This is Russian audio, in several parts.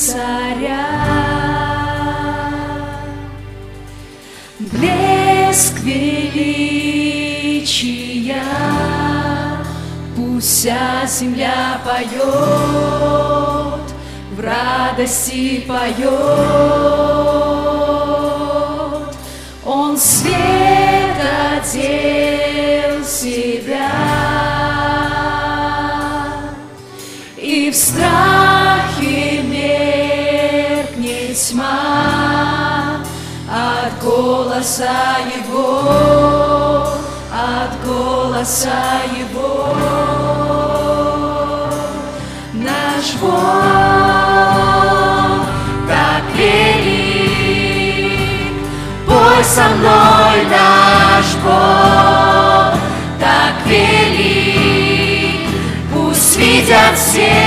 царя. Блеск величия, пусть вся земля поет, в радости поет. Он свет одел себя, и в меркнет тьма от голоса Его, от голоса Его. Наш Бог так велик, пой со мной, наш Бог так велик, пусть видят все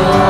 Наш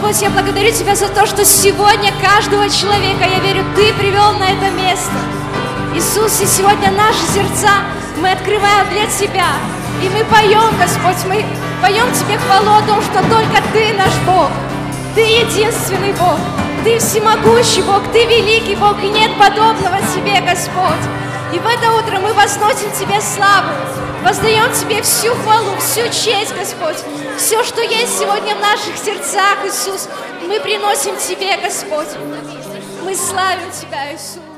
Господь, я благодарю Тебя за то, что сегодня каждого человека, я верю, Ты привел на это место. Иисус, и сегодня наши сердца мы открываем для Тебя. И мы поем, Господь, мы поем Тебе хвалу о том, что только Ты наш Бог. Ты единственный Бог. Ты всемогущий Бог, Ты великий Бог, и нет подобного Тебе, Господь. И в это утро мы возносим Тебе славу, воздаем Тебе всю хвалу, всю честь, Господь. Все, что есть сегодня в наших сердцах, Иисус, мы приносим Тебе, Господь. Мы славим Тебя, Иисус.